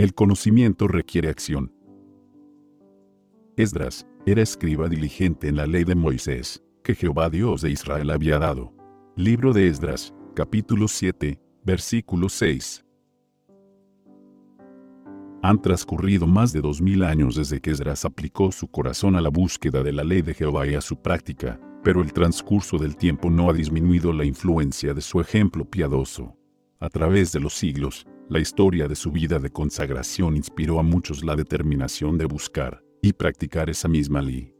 El conocimiento requiere acción. Esdras era escriba diligente en la ley de Moisés, que Jehová Dios de Israel había dado. Libro de Esdras, capítulo 7, versículo 6. Han transcurrido más de dos mil años desde que Esdras aplicó su corazón a la búsqueda de la ley de Jehová y a su práctica, pero el transcurso del tiempo no ha disminuido la influencia de su ejemplo piadoso. A través de los siglos, la historia de su vida de consagración inspiró a muchos la determinación de buscar y practicar esa misma ley.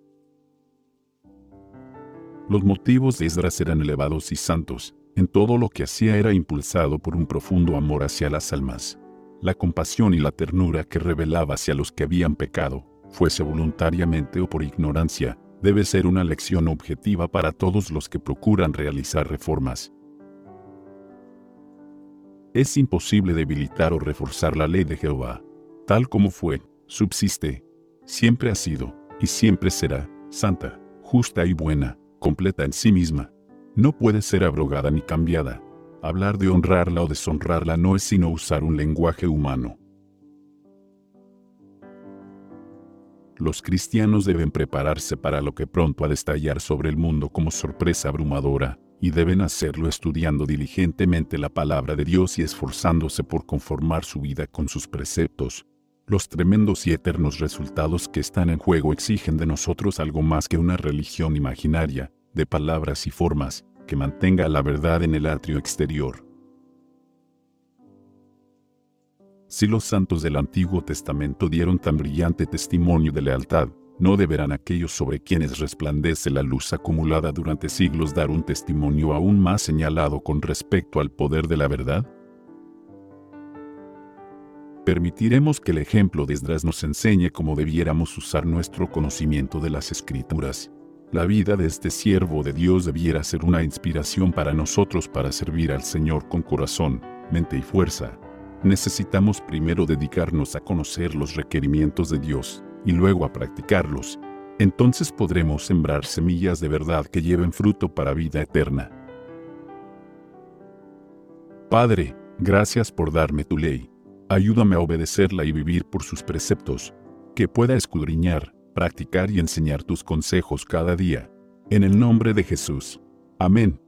Los motivos de Esdras eran elevados y santos, en todo lo que hacía era impulsado por un profundo amor hacia las almas. La compasión y la ternura que revelaba hacia los que habían pecado, fuese voluntariamente o por ignorancia, debe ser una lección objetiva para todos los que procuran realizar reformas, es imposible debilitar o reforzar la ley de Jehová. Tal como fue, subsiste, siempre ha sido, y siempre será, santa, justa y buena, completa en sí misma. No puede ser abrogada ni cambiada. Hablar de honrarla o deshonrarla no es sino usar un lenguaje humano. Los cristianos deben prepararse para lo que pronto ha de estallar sobre el mundo como sorpresa abrumadora, y deben hacerlo estudiando diligentemente la palabra de Dios y esforzándose por conformar su vida con sus preceptos. Los tremendos y eternos resultados que están en juego exigen de nosotros algo más que una religión imaginaria, de palabras y formas, que mantenga la verdad en el atrio exterior. Si los santos del Antiguo Testamento dieron tan brillante testimonio de lealtad, ¿No deberán aquellos sobre quienes resplandece la luz acumulada durante siglos dar un testimonio aún más señalado con respecto al poder de la verdad? Permitiremos que el ejemplo de Esdras nos enseñe cómo debiéramos usar nuestro conocimiento de las Escrituras. La vida de este siervo de Dios debiera ser una inspiración para nosotros para servir al Señor con corazón, mente y fuerza. Necesitamos primero dedicarnos a conocer los requerimientos de Dios, y luego a practicarlos, entonces podremos sembrar semillas de verdad que lleven fruto para vida eterna. Padre, gracias por darme tu ley. Ayúdame a obedecerla y vivir por sus preceptos, que pueda escudriñar, practicar y enseñar tus consejos cada día. En el nombre de Jesús. Amén.